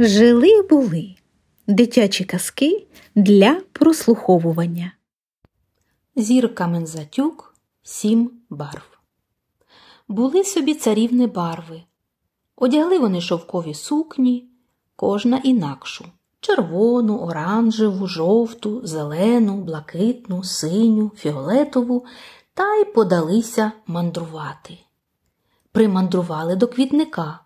Жили були дитячі казки для прослуховування. Зірка Мензатюк сім барв. Були собі царівни барви. Одягли вони шовкові сукні, кожна інакшу червону, оранжеву, жовту, зелену, блакитну, синю, фіолетову та й подалися мандрувати. Примандрували до квітника.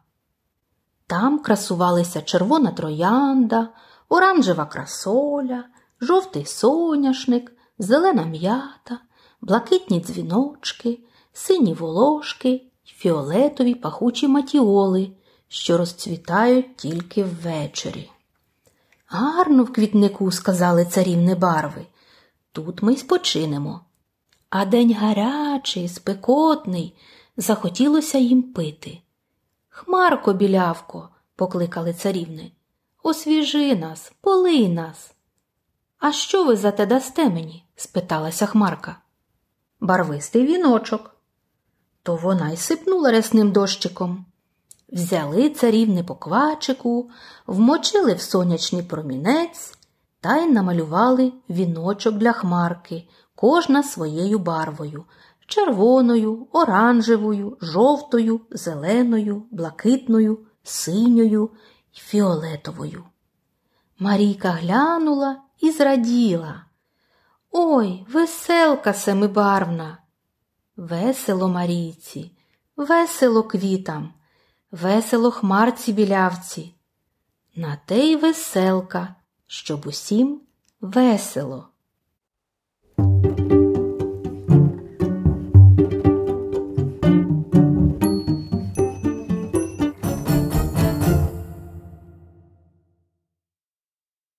Там красувалися червона троянда, оранжева красоля, жовтий соняшник, зелена м'ята, блакитні дзвіночки, сині волошки й фіолетові пахучі матіоли, що розцвітають тільки ввечері. Гарно в квітнику, сказали царівни барви. Тут ми й спочинемо. А день гарячий, спекотний, захотілося їм пити. Хмарко, білявко, покликали царівни. Освіжи нас, полий нас. А що ви за те дасте мені? спиталася Хмарка. Барвистий віночок. То вона й сипнула рясним дощиком. Взяли царівни по квачику, вмочили в сонячний промінець та й намалювали віночок для хмарки, кожна своєю барвою червоною, оранжевою, жовтою, зеленою, блакитною, синьою й фіолетовою. Марійка глянула і зраділа. Ой, веселка семибарвна. Весело Марійці, весело квітам, весело хмарці білявці. На те й веселка, щоб усім весело.